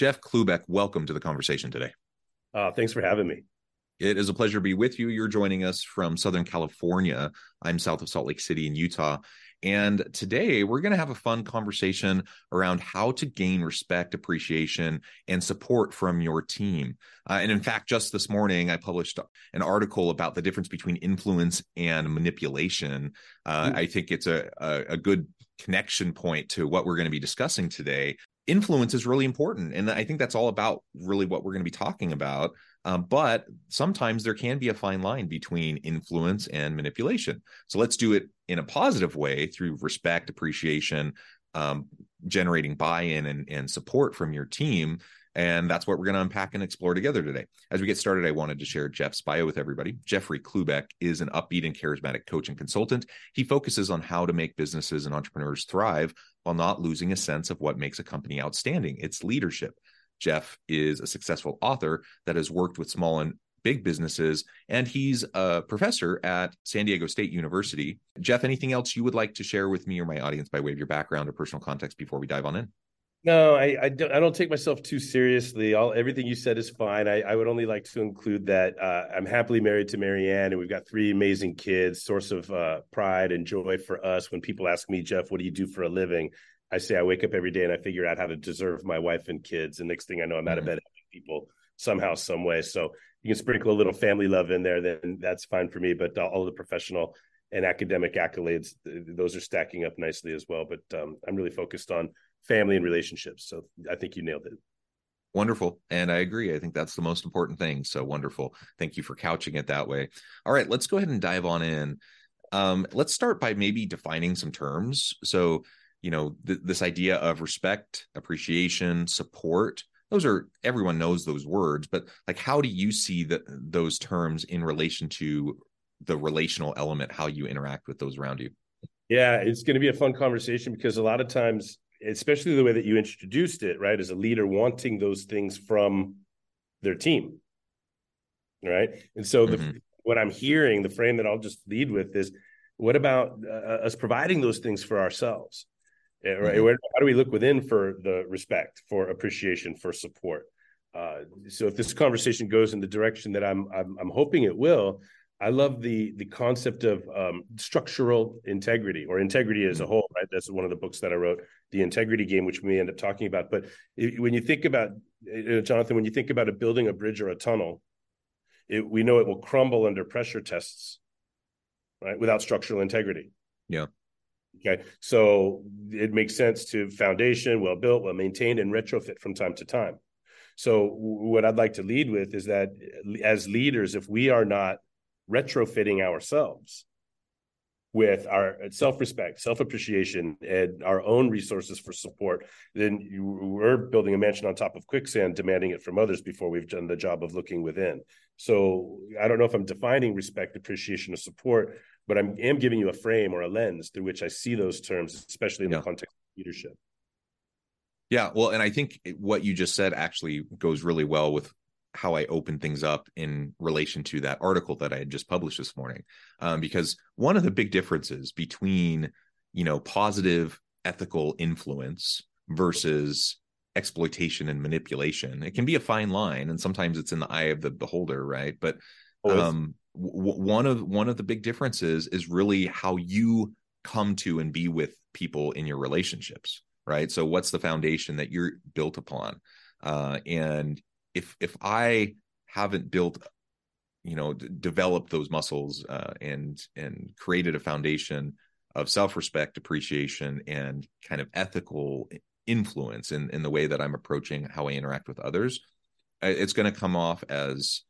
Jeff Klubeck, welcome to the conversation today. Uh, thanks for having me. It is a pleasure to be with you. You're joining us from Southern California. I'm south of Salt Lake City in Utah. And today we're going to have a fun conversation around how to gain respect, appreciation, and support from your team. Uh, and in fact, just this morning, I published an article about the difference between influence and manipulation. Uh, mm-hmm. I think it's a, a, a good connection point to what we're going to be discussing today influence is really important and i think that's all about really what we're going to be talking about um, but sometimes there can be a fine line between influence and manipulation so let's do it in a positive way through respect appreciation um, generating buy-in and, and support from your team and that's what we're going to unpack and explore together today. As we get started, I wanted to share Jeff's bio with everybody. Jeffrey Klubeck is an upbeat and charismatic coach and consultant. He focuses on how to make businesses and entrepreneurs thrive while not losing a sense of what makes a company outstanding its leadership. Jeff is a successful author that has worked with small and big businesses, and he's a professor at San Diego State University. Jeff, anything else you would like to share with me or my audience by way of your background or personal context before we dive on in? No, I, I don't. I don't take myself too seriously. All everything you said is fine. I, I would only like to include that uh, I'm happily married to Marianne, and we've got three amazing kids. Source of uh, pride and joy for us. When people ask me, Jeff, what do you do for a living? I say I wake up every day and I figure out how to deserve my wife and kids. And next thing I know, I'm out of mm-hmm. bed people somehow, some way. So you can sprinkle a little family love in there, then that's fine for me. But all the professional and academic accolades, those are stacking up nicely as well. But um, I'm really focused on family and relationships. So I think you nailed it. Wonderful. And I agree. I think that's the most important thing. So wonderful. Thank you for couching it that way. All right, let's go ahead and dive on in. Um, let's start by maybe defining some terms. So, you know, th- this idea of respect, appreciation, support, those are everyone knows those words, but like how do you see that those terms in relation to the relational element, how you interact with those around you? Yeah, it's going to be a fun conversation because a lot of times especially the way that you introduced it, right? As a leader wanting those things from their team. Right. And so the, mm-hmm. what I'm hearing, the frame that I'll just lead with is what about uh, us providing those things for ourselves? Eh, right. Mm-hmm. how do we look within for the respect, for appreciation, for support? Uh, so if this conversation goes in the direction that I'm, I'm, I'm hoping it will, I love the the concept of um, structural integrity or integrity as a mm-hmm. whole. Right, that's one of the books that I wrote, the integrity game, which we may end up talking about. But when you think about uh, Jonathan, when you think about a building a bridge or a tunnel, it, we know it will crumble under pressure tests, right, without structural integrity. Yeah. Okay, so it makes sense to foundation, well built, well maintained, and retrofit from time to time. So what I'd like to lead with is that as leaders, if we are not retrofitting ourselves with our uh, self-respect, self-appreciation, and our own resources for support, then you, we're building a mansion on top of quicksand, demanding it from others before we've done the job of looking within. So I don't know if I'm defining respect, appreciation, or support, but I am giving you a frame or a lens through which I see those terms, especially in yeah. the context of leadership. Yeah, well, and I think what you just said actually goes really well with how I open things up in relation to that article that I had just published this morning. Um, because one of the big differences between, you know, positive ethical influence versus exploitation and manipulation, it can be a fine line, and sometimes it's in the eye of the beholder, right? But um, w- one of one of the big differences is really how you come to and be with people in your relationships, right? So, what's the foundation that you're built upon? Uh, and if if I haven't built you know d- developed those muscles uh, and and created a foundation of self-respect appreciation and kind of ethical influence in in the way that I'm approaching how I interact with others, it's going to come off as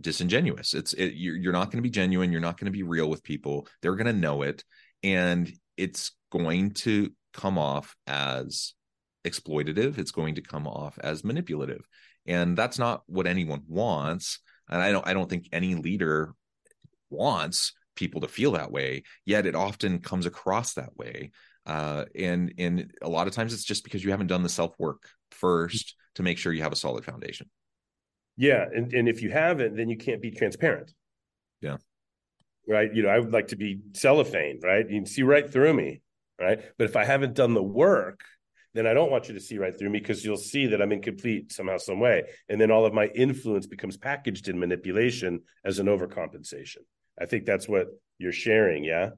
disingenuous. It's it, you're, you're not going to be genuine. You're not going to be real with people. They're going to know it, and it's going to come off as exploitative. It's going to come off as manipulative, and that's not what anyone wants. And I don't I don't think any leader wants people to feel that way. Yet it often comes across that way. Uh, and and a lot of times it's just because you haven't done the self work first to make sure you have a solid foundation. Yeah, and and if you haven't, then you can't be transparent. Yeah. Right. You know, I would like to be cellophane, right? You can see right through me, right? But if I haven't done the work, then I don't want you to see right through me because you'll see that I'm incomplete somehow, some way. And then all of my influence becomes packaged in manipulation as an overcompensation. I think that's what you're sharing. Yeah.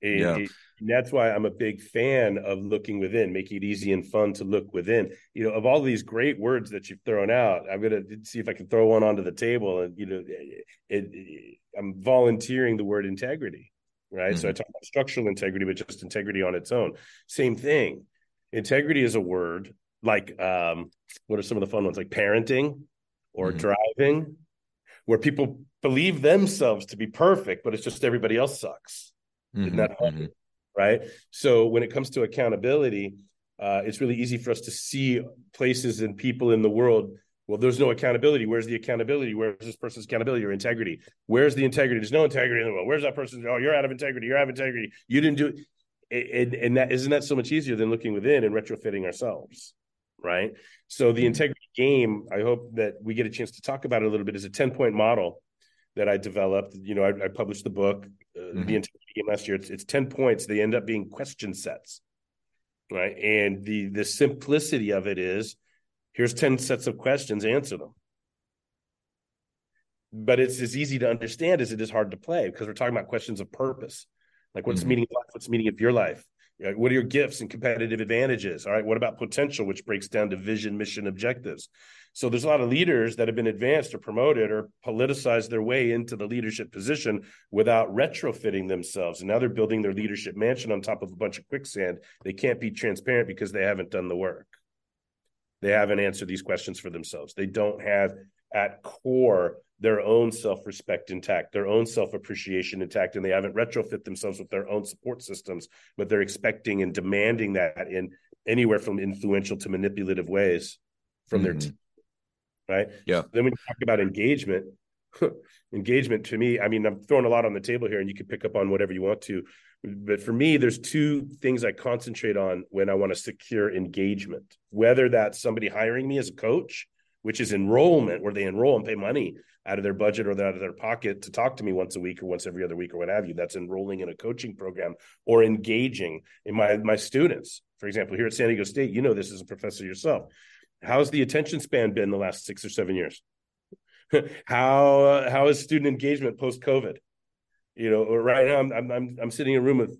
And, yeah. And that's why I'm a big fan of looking within, making it easy and fun to look within. You know, of all these great words that you've thrown out, I'm going to see if I can throw one onto the table. And, you know, it, it, I'm volunteering the word integrity, right? Mm-hmm. So I talk about structural integrity, but just integrity on its own. Same thing. Integrity is a word like, um, what are some of the fun ones? Like parenting or mm-hmm. driving, where people believe themselves to be perfect, but it's just everybody else sucks. Mm-hmm. Isn't that mm-hmm right? So when it comes to accountability, uh, it's really easy for us to see places and people in the world. Well, there's no accountability. Where's the accountability? Where's this person's accountability or integrity? Where's the integrity? There's no integrity in the world. Where's that person? Oh, you're out of integrity. You're out of integrity. You didn't do it. And, and that isn't that so much easier than looking within and retrofitting ourselves, right? So the mm-hmm. integrity game, I hope that we get a chance to talk about it a little bit, is a 10 point model that I developed. You know, I, I published the book, uh, mm-hmm. the integrity game last year. It's, it's ten points. They end up being question sets, right? And the the simplicity of it is, here's ten sets of questions. Answer them. But it's as easy to understand as it is hard to play because we're talking about questions of purpose, like what's mm-hmm. meaning of life? What's the meaning of your life? What are your gifts and competitive advantages? All right. What about potential, which breaks down to vision, mission, objectives? So there's a lot of leaders that have been advanced or promoted or politicized their way into the leadership position without retrofitting themselves. And now they're building their leadership mansion on top of a bunch of quicksand. They can't be transparent because they haven't done the work. They haven't answered these questions for themselves. They don't have at core their own self-respect intact, their own self-appreciation intact, and they haven't retrofit themselves with their own support systems, but they're expecting and demanding that in anywhere from influential to manipulative ways from mm-hmm. their team right? Yeah. Then when you talk about engagement, engagement to me, I mean, I'm throwing a lot on the table here, and you can pick up on whatever you want to. But for me, there's two things I concentrate on when I want to secure engagement. Whether that's somebody hiring me as a coach, which is enrollment, where they enroll and pay money out of their budget or out of their pocket to talk to me once a week or once every other week or what have you. That's enrolling in a coaching program or engaging in my my students. For example, here at San Diego State, you know this as a professor yourself. How's the attention span been the last six or seven years? how how is student engagement post COVID? You know, right now I'm I'm I'm sitting in a room with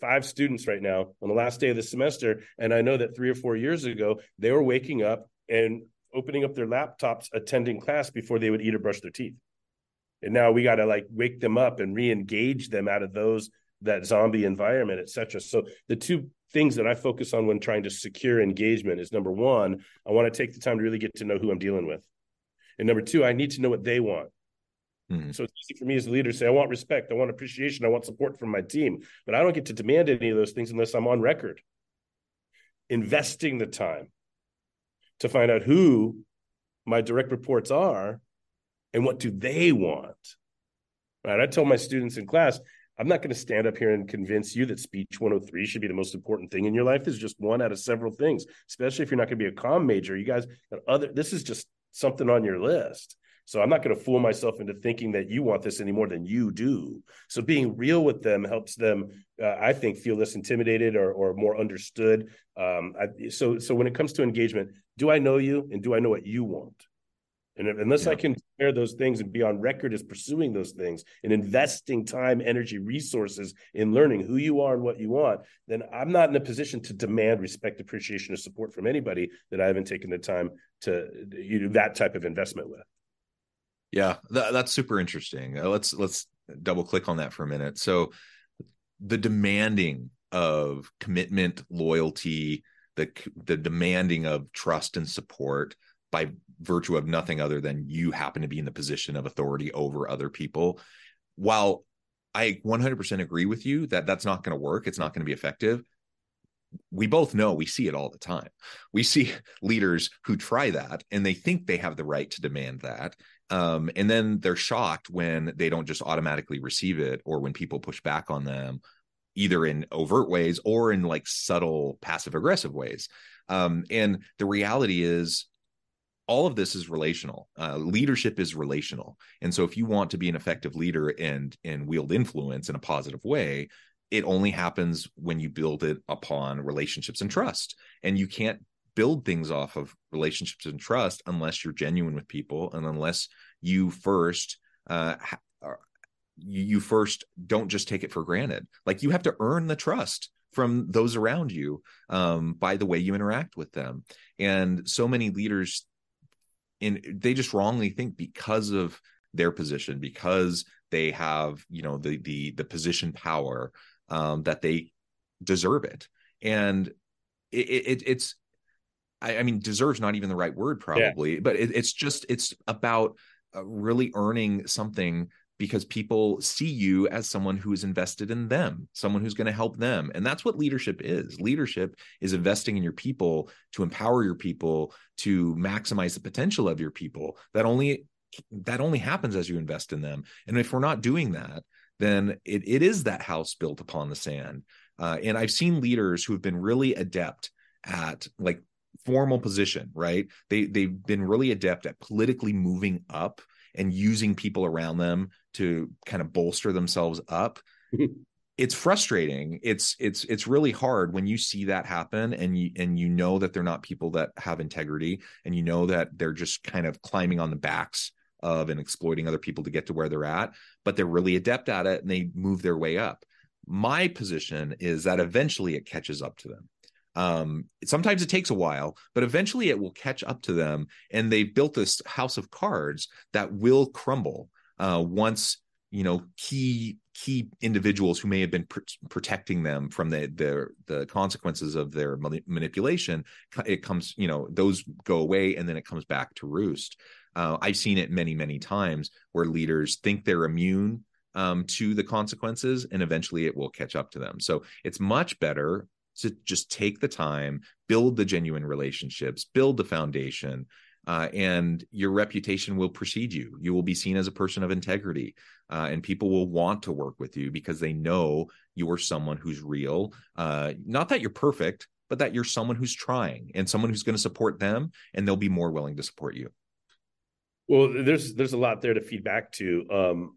five students right now on the last day of the semester, and I know that three or four years ago they were waking up and opening up their laptops, attending class before they would eat or brush their teeth. And now we got to like wake them up and re-engage them out of those that zombie environment, et cetera. So the two things that I focus on when trying to secure engagement is number one, I want to take the time to really get to know who I'm dealing with. And number two, I need to know what they want. Mm-hmm. So it's easy for me as a leader to say, I want respect, I want appreciation, I want support from my team, but I don't get to demand any of those things unless I'm on record. Investing the time to find out who my direct reports are and what do they want. Right. I tell my students in class, I'm not going to stand up here and convince you that speech 103 should be the most important thing in your life. Is just one out of several things, especially if you're not going to be a com major. You guys, other this is just something on your list. So I'm not going to fool myself into thinking that you want this any more than you do. So being real with them helps them, uh, I think, feel less intimidated or, or more understood. Um, I, so so when it comes to engagement, do I know you and do I know what you want? And unless yeah. I can compare those things and be on record as pursuing those things and investing time, energy, resources in learning who you are and what you want, then I'm not in a position to demand respect, appreciation, or support from anybody that I haven't taken the time to you know that type of investment with. Yeah, that, that's super interesting. Uh, let's let's double click on that for a minute. So the demanding of commitment, loyalty, the the demanding of trust and support by virtue of nothing other than you happen to be in the position of authority over other people. While i 100% agree with you that that's not going to work it's not going to be effective we both know we see it all the time. We see leaders who try that and they think they have the right to demand that um, and then they're shocked when they don't just automatically receive it or when people push back on them either in overt ways or in like subtle passive aggressive ways. Um, and the reality is all of this is relational. Uh, leadership is relational. And so if you want to be an effective leader and and wield influence in a positive way it only happens when you build it upon relationships and trust. And you can't build things off of relationships and trust unless you're genuine with people and unless you first uh, you first don't just take it for granted. Like you have to earn the trust from those around you um, by the way you interact with them. And so many leaders in they just wrongly think because of their position because they have you know the the the position power um, that they deserve it. And it, it it's I, I, mean deserves not even the right word probably yeah. but it, it's just it's about uh, really earning something because people see you as someone who is invested in them, someone who's going to help them. And that's what leadership is. Leadership is investing in your people to empower your people to maximize the potential of your people. That only that only happens as you invest in them. And if we're not doing that, then it, it is that house built upon the sand. Uh, and I've seen leaders who have been really adept at like formal position, right? They they've been really adept at politically moving up and using people around them to kind of bolster themselves up it's frustrating. It's it's it's really hard when you see that happen and you and you know that they're not people that have integrity and you know that they're just kind of climbing on the backs of and exploiting other people to get to where they're at but they're really adept at it and they move their way up. My position is that eventually it catches up to them. Um, sometimes it takes a while, but eventually it will catch up to them. And they've built this house of cards that will crumble uh, once you know key key individuals who may have been pr- protecting them from the, the the consequences of their manipulation. It comes, you know, those go away, and then it comes back to roost. Uh, I've seen it many, many times where leaders think they're immune um, to the consequences, and eventually it will catch up to them. So it's much better to just take the time, build the genuine relationships, build the foundation, uh, and your reputation will precede you. You will be seen as a person of integrity, uh, and people will want to work with you because they know you're someone who's real. Uh, not that you're perfect, but that you're someone who's trying and someone who's going to support them, and they'll be more willing to support you. Well, there's there's a lot there to feed back to. Um,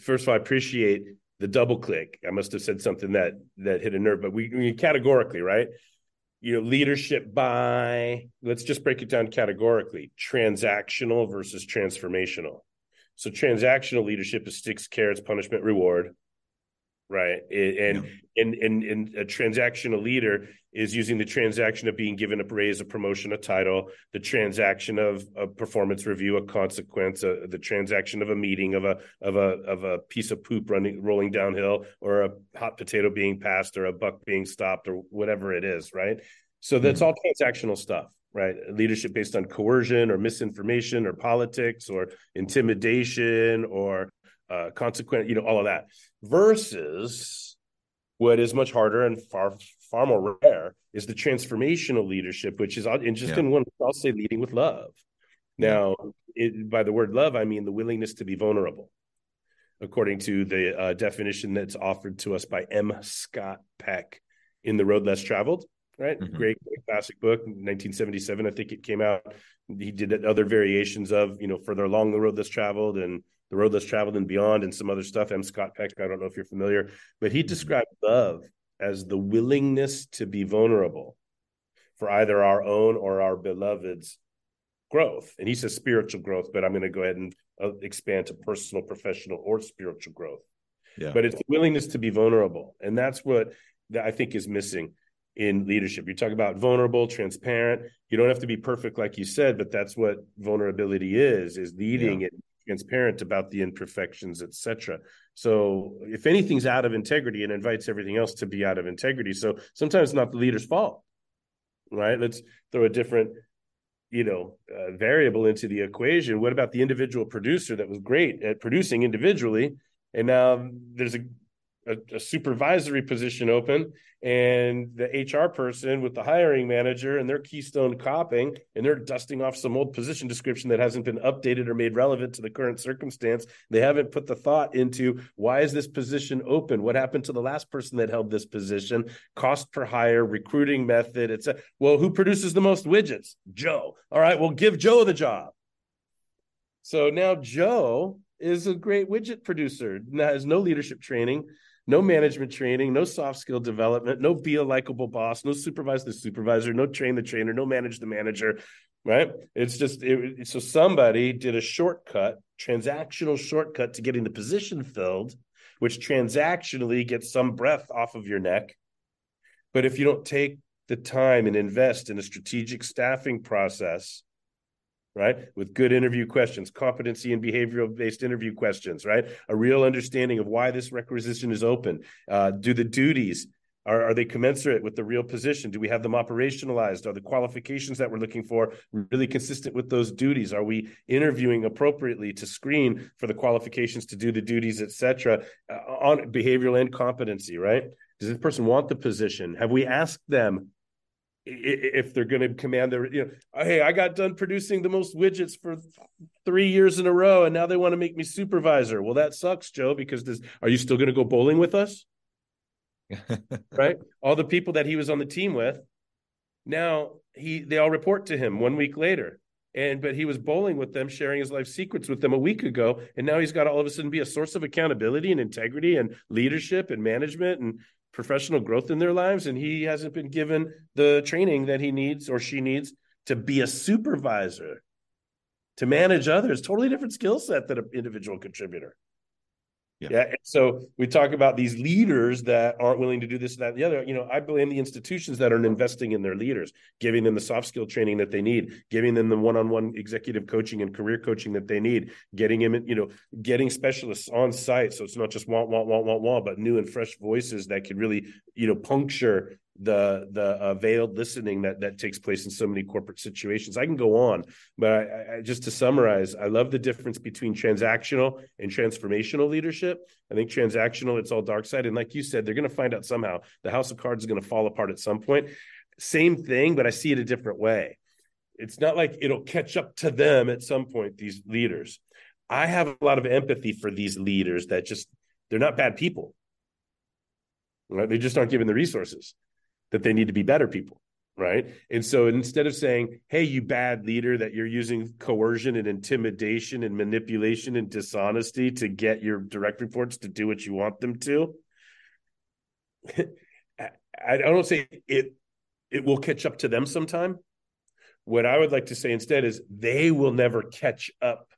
first of all, I appreciate the double click. I must have said something that that hit a nerve, but we, we categorically, right? You know, leadership by let's just break it down categorically: transactional versus transformational. So transactional leadership is sticks, carrots, punishment, reward right and yeah. and and and a transactional leader is using the transaction of being given a raise a promotion a title the transaction of a performance review a consequence uh, the transaction of a meeting of a of a of a piece of poop running rolling downhill or a hot potato being passed or a buck being stopped or whatever it is right so that's mm-hmm. all transactional stuff right leadership based on coercion or misinformation or politics or intimidation or uh, consequent, you know, all of that, versus what is much harder and far far more rare is the transformational leadership, which is and just yeah. in one, I'll say leading with love. Now, it, by the word love, I mean the willingness to be vulnerable, according to the uh, definition that's offered to us by M. Scott Peck in The Road Less Traveled. Right, mm-hmm. great, great classic book, 1977. I think it came out. He did other variations of, you know, further along the road less traveled and the road less traveled and beyond and some other stuff m scott peck i don't know if you're familiar but he mm-hmm. described love as the willingness to be vulnerable for either our own or our beloved's growth and he says spiritual growth but i'm going to go ahead and uh, expand to personal professional or spiritual growth yeah. but it's the willingness to be vulnerable and that's what i think is missing in leadership. You talk about vulnerable, transparent. You don't have to be perfect, like you said, but that's what vulnerability is: is leading yeah. it transparent about the imperfections, etc. So if anything's out of integrity, it invites everything else to be out of integrity. So sometimes it's not the leader's fault. right? Let's throw a different you know uh, variable into the equation what about the individual producer that was great at producing individually and now there's a a, a, supervisory position open and the HR person with the hiring manager and their keystone copying and they're dusting off some old position description that hasn't been updated or made relevant to the current circumstance. They haven't put the thought into why is this position open? What happened to the last person that held this position? Cost per hire, recruiting method, etc. Well, who produces the most widgets? Joe. All right, well, give Joe the job. So now Joe is a great widget producer, now has no leadership training no management training, no soft skill development, no be a likable boss, no supervise the supervisor, no train the trainer, no manage the manager, right? It's just it, so somebody did a shortcut, transactional shortcut to getting the position filled, which transactionally gets some breath off of your neck. But if you don't take the time and invest in a strategic staffing process right? With good interview questions, competency and behavioral based interview questions, right? A real understanding of why this requisition is open. Uh, do the duties are, are they commensurate with the real position? Do we have them operationalized? Are the qualifications that we're looking for really consistent with those duties? Are we interviewing appropriately to screen for the qualifications to do the duties, et cetera, uh, on behavioral and competency, right? Does this person want the position? Have we asked them if they're going to command their you know oh, hey i got done producing the most widgets for three years in a row and now they want to make me supervisor. Well that sucks joe because this are you still going to go bowling with us? Right? All the people that he was on the team with now he they all report to him one week later. And but he was bowling with them sharing his life secrets with them a week ago and now he's got to all of a sudden be a source of accountability and integrity and leadership and management and professional growth in their lives and he hasn't been given the training that he needs or she needs to be a supervisor to manage others. Totally different skill set than an individual contributor yeah. yeah. So we talk about these leaders that aren't willing to do this, that, and the other. You know, I blame the institutions that aren't investing in their leaders, giving them the soft skill training that they need, giving them the one-on-one executive coaching and career coaching that they need, getting them, you know, getting specialists on site. So it's not just want, want, want, want, want, but new and fresh voices that could really, you know, puncture the the uh, veiled listening that that takes place in so many corporate situations. I can go on, but I, I, just to summarize, I love the difference between transactional and transformational leadership. I think transactional, it's all dark side, and like you said, they're going to find out somehow. The house of cards is going to fall apart at some point. Same thing, but I see it a different way. It's not like it'll catch up to them at some point. These leaders, I have a lot of empathy for these leaders that just they're not bad people. Right? They just aren't given the resources that they need to be better people right? And so instead of saying hey you bad leader that you're using coercion and intimidation and manipulation and dishonesty to get your direct reports to do what you want them to i don't say it it will catch up to them sometime. What i would like to say instead is they will never catch up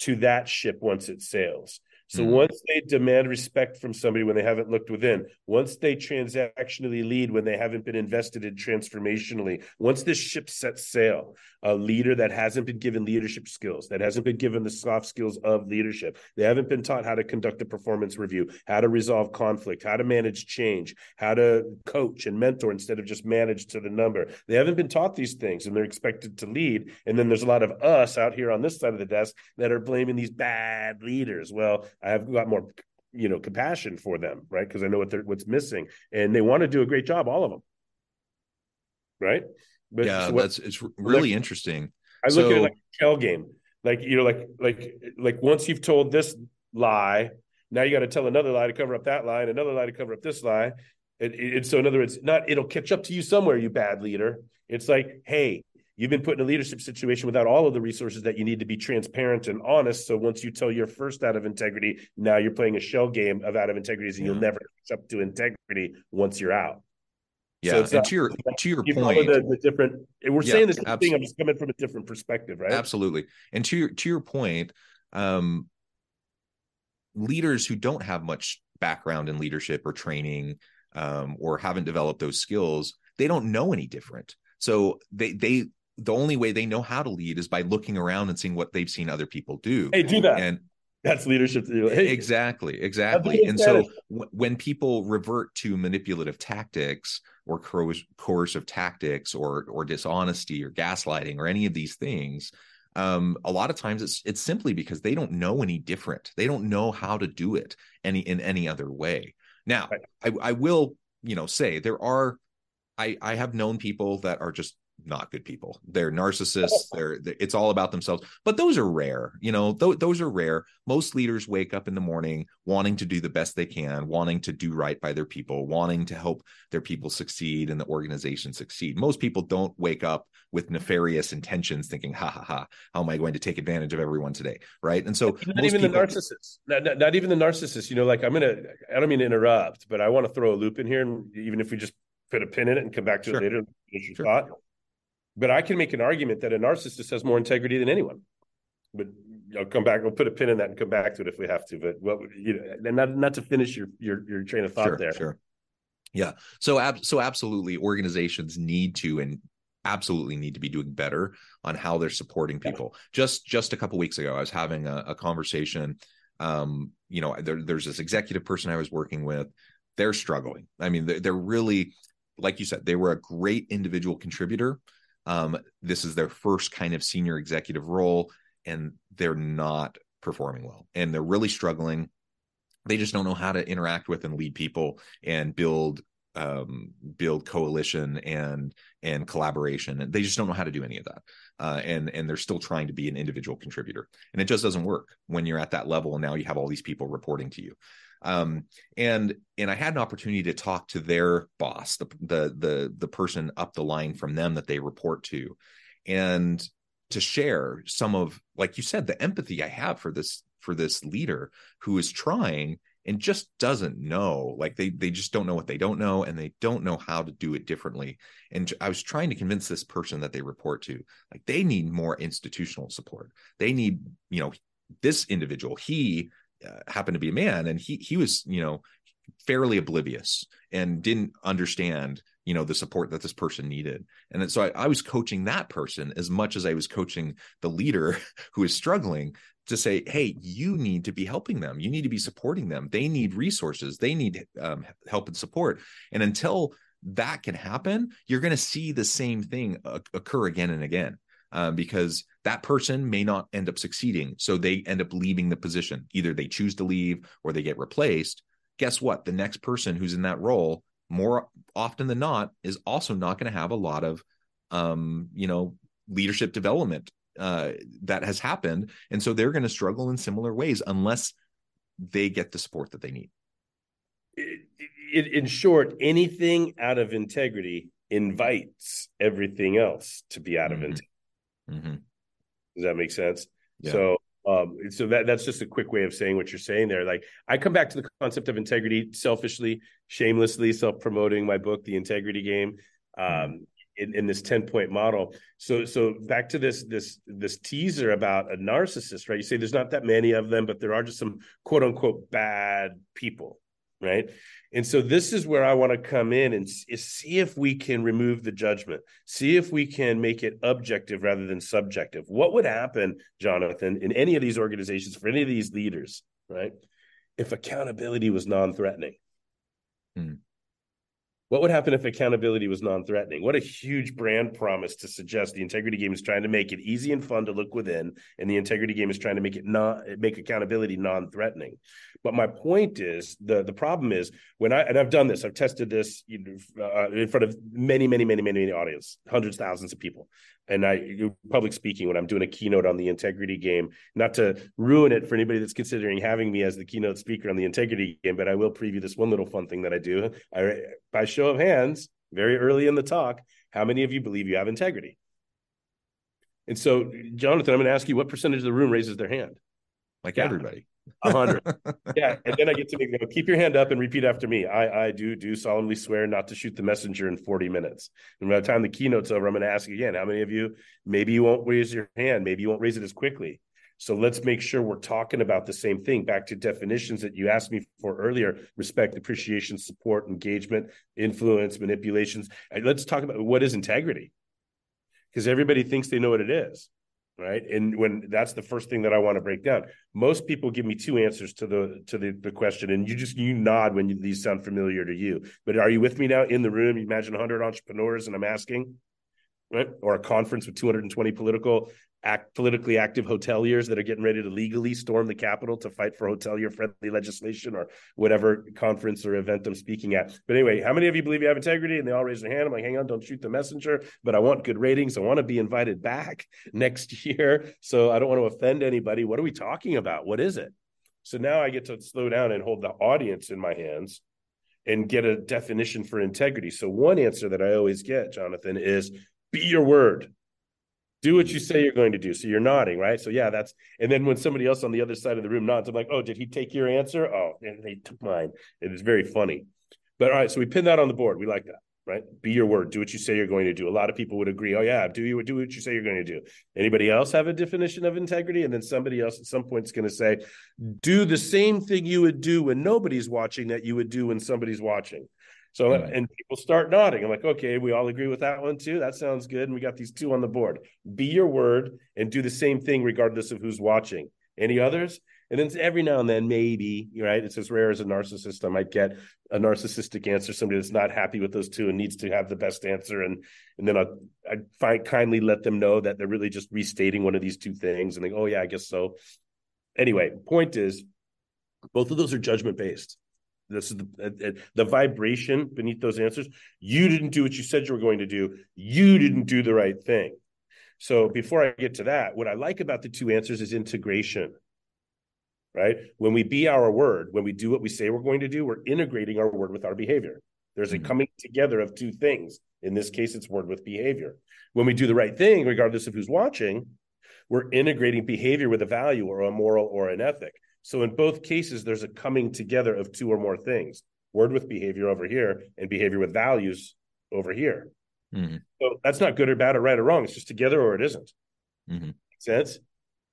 to that ship once it sails so mm-hmm. once they demand respect from somebody when they haven't looked within, once they transactionally lead when they haven't been invested in transformationally, once this ship sets sail, a leader that hasn't been given leadership skills, that hasn't been given the soft skills of leadership, they haven't been taught how to conduct a performance review, how to resolve conflict, how to manage change, how to coach and mentor instead of just manage to the number. They haven't been taught these things and they're expected to lead. And then there's a lot of us out here on this side of the desk that are blaming these bad leaders. Well, I have got more you know compassion for them right? Because i know what they're what's missing and they want to do a great job all of them right? But yeah so what, that's it's really like, interesting. I look so, at it like a shell game. Like you know like like like once you've told this lie now you got to tell another lie to cover up that lie and another lie to cover up this lie. And, and so in other words not it'll catch up to you somewhere you bad leader. It's like hey You've been put in a leadership situation without all of the resources that you need to be transparent and honest. So once you tell your first out of integrity, now you're playing a shell game of out of integrities, and yeah. you'll never catch up to integrity once you're out. Yeah, so not, to your to your you point, the, the, different. We're yeah, saying the same absolutely. thing. I'm just coming from a different perspective, right? Absolutely. And to your to your point, um, leaders who don't have much background in leadership or training, um, or haven't developed those skills, they don't know any different. So they they the only way they know how to lead is by looking around and seeing what they've seen other people do. Hey, do that. And that's leadership. Hey, exactly, exactly. And so w- when people revert to manipulative tactics or co- coercive tactics or or dishonesty or gaslighting or any of these things, um, a lot of times it's it's simply because they don't know any different. They don't know how to do it any in any other way. Now, right. I, I will, you know, say there are I I have known people that are just not good people. They're narcissists. They're, they're, it's all about themselves. But those are rare. You know, th- those are rare. Most leaders wake up in the morning wanting to do the best they can, wanting to do right by their people, wanting to help their people succeed and the organization succeed. Most people don't wake up with nefarious intentions, thinking, "Ha ha ha! How am I going to take advantage of everyone today?" Right? And so, not even people... the narcissists. Not, not, not even the narcissists. You know, like I'm gonna. I don't mean to interrupt, but I want to throw a loop in here, and even if we just put a pin in it and come back to sure. it later, finish your sure. thought but I can make an argument that a narcissist has more integrity than anyone. But I'll come back. We'll put a pin in that and come back to it if we have to. But what you know, not not to finish your your your train of thought sure, there. Sure. Yeah. So ab- so absolutely, organizations need to and absolutely need to be doing better on how they're supporting people. Yeah. Just just a couple weeks ago, I was having a, a conversation. Um, you know, there, there's this executive person I was working with. They're struggling. I mean, they're, they're really, like you said, they were a great individual contributor um, this is their first kind of senior executive role, and they're not performing well, and they're really struggling. They just don't know how to interact with and lead people and build um, build coalition and and collaboration. And they just don't know how to do any of that. Uh, and and they're still trying to be an individual contributor. And it just doesn't work when you're at that level and now you have all these people reporting to you um, and and I had an opportunity to talk to their boss, the the the the person up the line from them that they report to, and to share some of, like you said, the empathy I have for this for this leader who is trying and just doesn't know. Like they they just don't know what they don't know and they don't know how to do it differently. And i was trying to convince this person that they report to like they need more institutional support. They need you know this individual he uh, happened to be a man and he he was you know fairly oblivious and didn't understand you know the support that this person needed. And so I, I, was coaching that person as much as i was coaching the leader who is struggling to say hey you need to be helping them. You need to be supporting them. They need resources. They need um, help and support. And until that can happen you're going to see the same thing occur again and again um, because that person may not end up succeeding. So they end up leaving the position. Either they choose to leave or they get replaced. Guess what? The next person who's in that role, more often than not, is also not going to have a lot of, um, you know, leadership development uh, that has happened. And so they're going to struggle in similar ways unless they get the support that they need. In short, anything out of integrity invites everything else to be out of mm-hmm. integrity. Mm-hmm. Does that make sense? Yeah. So um so that that's just a quick way of saying what you're saying there like i come back to the concept of integrity selfishly shamelessly self-promoting my book the integrity game mm-hmm. um in, in this 10 point model so so back to this this this teaser about a narcissist right you say there's not that many of them but there are just some quote unquote bad people right and so this is where I want to come in and see if we can remove the judgment, see if we can make it objective rather than subjective. What would happen, Jonathan, in any of these organizations for any of these leaders, right? If accountability was non-threatening. Hmm. What would happen if accountability was non-threatening? What a huge brand promise to suggest the integrity game is trying to make it easy and fun to look within, and the integrity game is trying to make it not make accountability non-threatening. But my point is the the problem is when I and I've done this, I've tested this you uh, in front of many, many, many, many, many audience, hundreds, thousands of people, and I public speaking when I'm doing a keynote on the integrity game. Not to ruin it for anybody that's considering having me as the keynote speaker on the integrity game, but I will preview this one little fun thing that I do. I by show of hands, very early in the talk, how many of you believe you have integrity? And so, Jonathan, I'm going to ask you what percentage of the room raises their hand? Like yeah. everybody. Hundred. yeah. And then I get to make, you know, keep your hand up and repeat after me. I, I do, do solemnly swear not to shoot the messenger in 40 minutes. And by the time the keynote's over, I'm going to ask again, how many of you, maybe you won't raise your hand. Maybe you won't raise it as quickly. So let's make sure we're talking about the same thing. Back to definitions that you asked me for earlier respect, appreciation, support, engagement, influence, manipulations. Let's talk about what is integrity. Because everybody thinks they know what it is, right? And when that's the first thing that i want to break down. Most people give me two answers to the to the, the question and you just you nod when you, these sound familiar to you. But are you with me now in the room? You imagine 100 entrepreneurs and i'm asking right or a conference with 220 political act politically active hoteliers that are getting ready to legally storm the Capitol to fight for hotelier friendly legislation or whatever conference or event I'm speaking at. But anyway, how many of you believe you have integrity? And they all raise their hand. I'm like, hang on, don't shoot the messenger. But I want good ratings. I want to be invited back next year. So I don't want to offend anybody. What are we talking about? What is it? So now I get to slow down and hold the audience in my hands and get a definition for integrity. So one answer that I always get, Jonathan, is be your word do what you mm-hmm. say you're going to do. So you're nodding, right? So yeah, that's and then when somebody else on the other side of the room nods, I'm like, oh, did he take your answer? Oh, and they took mine. It is very funny. But all right, so we pin that on the board. We like that, right? Be your word. Do what you say you're going to do. A lot of people would agree. Oh yeah, do you do what you say you're going to do. Anybody else have a definition of integrity? And then somebody else at some point is going to say, do the same thing you would do when nobody's watching that you would do when somebody's watching. So mm-hmm. and people start nodding. I'm like, okay, we all agree with that one too. That sounds good. And we got these two on the board. Be your word and do the same thing regardless of who's watching. Any others? And then every now and then, maybe, right? It's as rare as a narcissist. I might get a narcissistic answer, somebody that's not happy with those two and needs to have the best answer. And and then I'll I find kindly let them know that they're really just restating one of these two things and they go, oh yeah, I guess so. Anyway, point is both of those are judgment based. This is the the vibration beneath those answers. You didn't do what you said you were going to do. You didn't do the right thing. So before I get to that, what I like about the two answers is integration. Right? When we be our word, when we do what we say we're going to do, we're integrating our word with our behavior. There's a mm-hmm. coming together of two things. In this case, it's word with behavior. When we do the right thing, regardless of who's watching, we're integrating behavior with a value or a moral or an ethic. So in both cases, there's a coming together of two or more things word with behavior over here and behavior with values over here. Mm-hmm. So that's not good or bad or right or wrong. It's just together or it isn't. Mm-hmm. sense?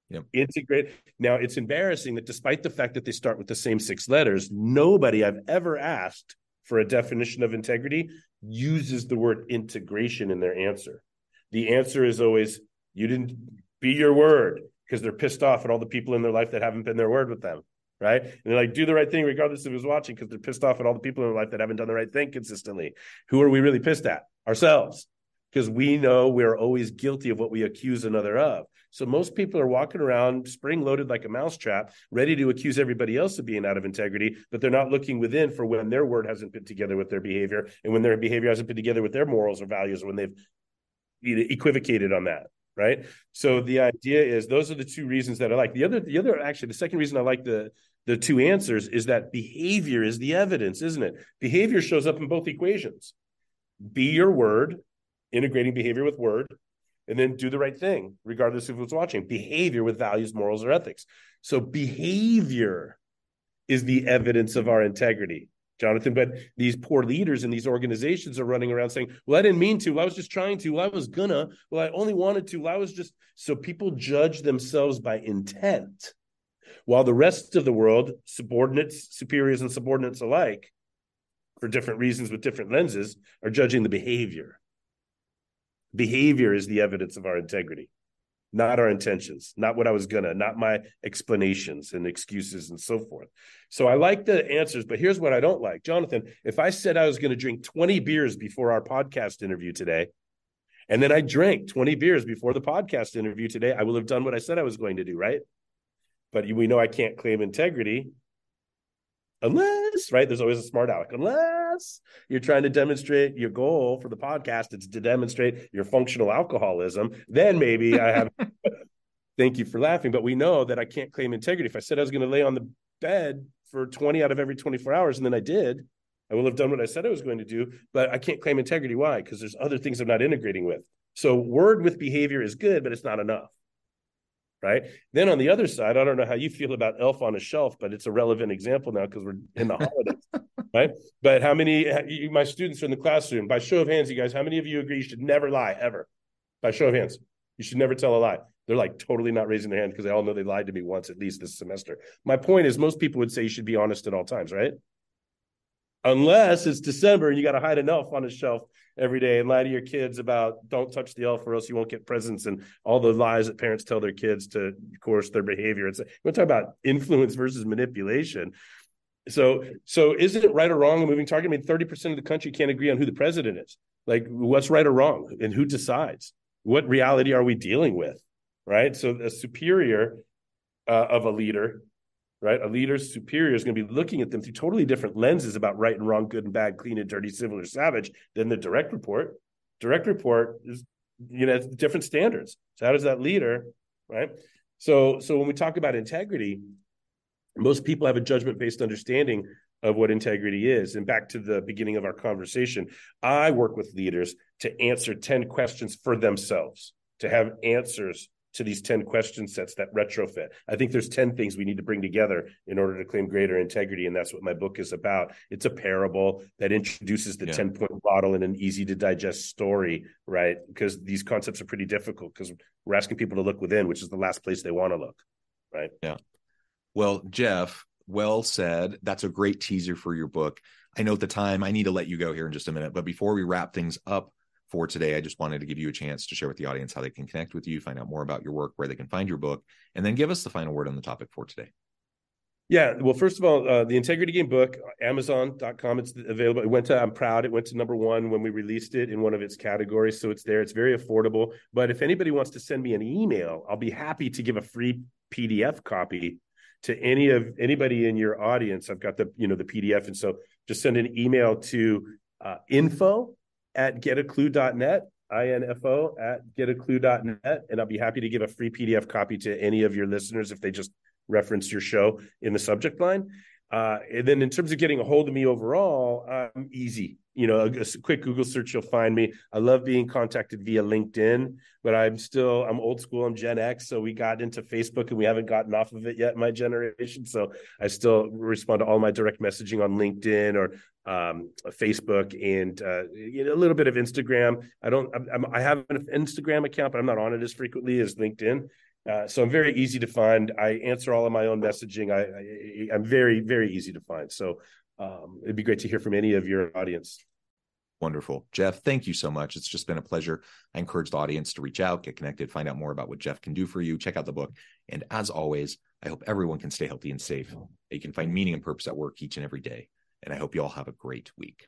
Yep. Integrate. Now it's embarrassing that despite the fact that they start with the same six letters, nobody I've ever asked for a definition of integrity uses the word integration in their answer. The answer is always, you didn't be your word because they're pissed off at all the people in their life that haven't been their word with them. Right. And they're like, do the right thing regardless of who's watching, because they're pissed off at all the people in their life that haven't done the right thing consistently. Who are we really pissed at? Ourselves. Because we know we're always guilty of what we accuse another of. So most people are walking around spring loaded like a mousetrap, ready to accuse everybody else of being out of integrity, but they're not looking within for when their word hasn't been together with their behavior and when their behavior hasn't been together with their morals or values, when they've equivocated on that right? So the idea is those are the two reasons that I like. The other, the other actually, the second reason I like the the two answers is that behavior is the evidence, isn't it? Behavior shows up in both equations. Be your word, integrating behavior with word, and then do the right thing, regardless of who's watching. Behavior with values, morals, or ethics. So behavior is the evidence of our integrity. Jonathan, but these poor leaders in these organizations are running around saying, Well, I didn't mean to. Well, I was just trying to. Well, I was gonna. Well, I only wanted to. Well, I was just. So people judge themselves by intent, while the rest of the world, subordinates, superiors, and subordinates alike, for different reasons with different lenses, are judging the behavior. Behavior is the evidence of our integrity not our intentions, not what I was gonna, not my explanations and excuses and so forth. So I like the answers, but here's what I don't like. Jonathan, if I said I was to drink 20 beers before our podcast interview today, and then I drank 20 beers before the podcast interview today, I will have done what I said I was going to do, right? But we know I can't claim integrity unless, right? There's always a smart aleck, unless you're trying to demonstrate your goal for the podcast it's to demonstrate your functional alcoholism, then maybe I have. thank you for laughing, but we know that I can't claim integrity. If I said I was going to lay on the bed for 20 out of every 24 hours, and then I did, I will have done what I said I was going to do, but I can't claim integrity. Why? Because there's other things I'm not integrating with. So word with behavior is good, but it's not enough right? Then on the other side, I don't know how you feel about Elf on a Shelf, but it's a relevant example now because we're in the holidays, right? But how many my students are in the classroom? By show of hands, you guys, how many of you agree you should never lie ever? By show of hands, you should never tell a lie. They're like totally not raising their hand because they all know they lied to me once at least this semester. My point is, most people would say you should be honest at all times, right? Unless it's December and you got to hide an elf on a shelf every day and lie to your kids about don't touch the elf or else you won't get presents and all the lies that parents tell their kids to course their behavior. It's we're talking about influence versus manipulation. So, so is it right or wrong a moving target? I mean, 30% of the country can't agree on who the president is. Like, what's right or wrong and who decides? What reality are we dealing with? Right. So, a superior uh, of a leader right? A leader's superior is going to be looking at them through totally different lenses about right and wrong, good and bad, clean and dirty, civil or savage than the direct report. Direct report is, you know, different standards. So how does that leader, right? So, so when we talk about integrity, most people have a judgment-based understanding of what integrity is. And back to the beginning of our conversation, I work with leaders to answer 10 questions for themselves, to have answers to these 10 question sets that retrofit. I think there's 10 things we need to bring together in order to claim greater integrity. And that's what my book is about. It's a parable that introduces the yeah. 10 point model in an easy to digest story, right? Because these concepts are pretty difficult because we're asking people to look within, which is the last place they want to look, right? Yeah. Well, Jeff, well said. That's a great teaser for your book. I know at the time I need to let you go here in just a minute, but before we wrap things up, for today. I just wanted to give you a chance to share with the audience how they can connect with you, find out more about your work, where they can find your book, and then give us the final word on the topic for today. Yeah, well, first of all, uh, the Integrity Game book, Amazon.com, it's available. It went to, I'm proud, it went to number one when we released it in one of its categories. So it's there. It's very affordable. But if anybody wants to send me an email, I'll be happy to give a free PDF copy to any of anybody in your audience. I've got the, you know, the PDF. And so just send an email to uh, info at getaclue.net, info at getaclue.net. And I'll be happy to give a free PDF copy to any of your listeners if they just reference your show in the subject line. Uh, and then in terms of getting a hold of me overall, I'm easy. You know, a, a, quick Google search, you'll find me. I love being contacted via LinkedIn, but I'm still, I'm old school. I'm Gen X. So we got into Facebook and we haven't gotten off of it yet my generation. So I still respond to all my direct messaging on LinkedIn or um, Facebook and uh, you know, a little bit of Instagram. I don't, I'm, i have an Instagram account, but I'm not on it as frequently as LinkedIn. Uh, so I'm very easy to find. I answer all of my own messaging. I, I am very very easy to find. So um, it'd be great to hear from any of your audience. Wonderful, Jeff. Thank you so much. It's just been a pleasure. I encourage the audience to reach out, get connected, find out more about what Jeff can do for you. Check out the book, and as always, I hope everyone can stay healthy and safe. You can find meaning and purpose at work each and every day. And I hope you all have a great week.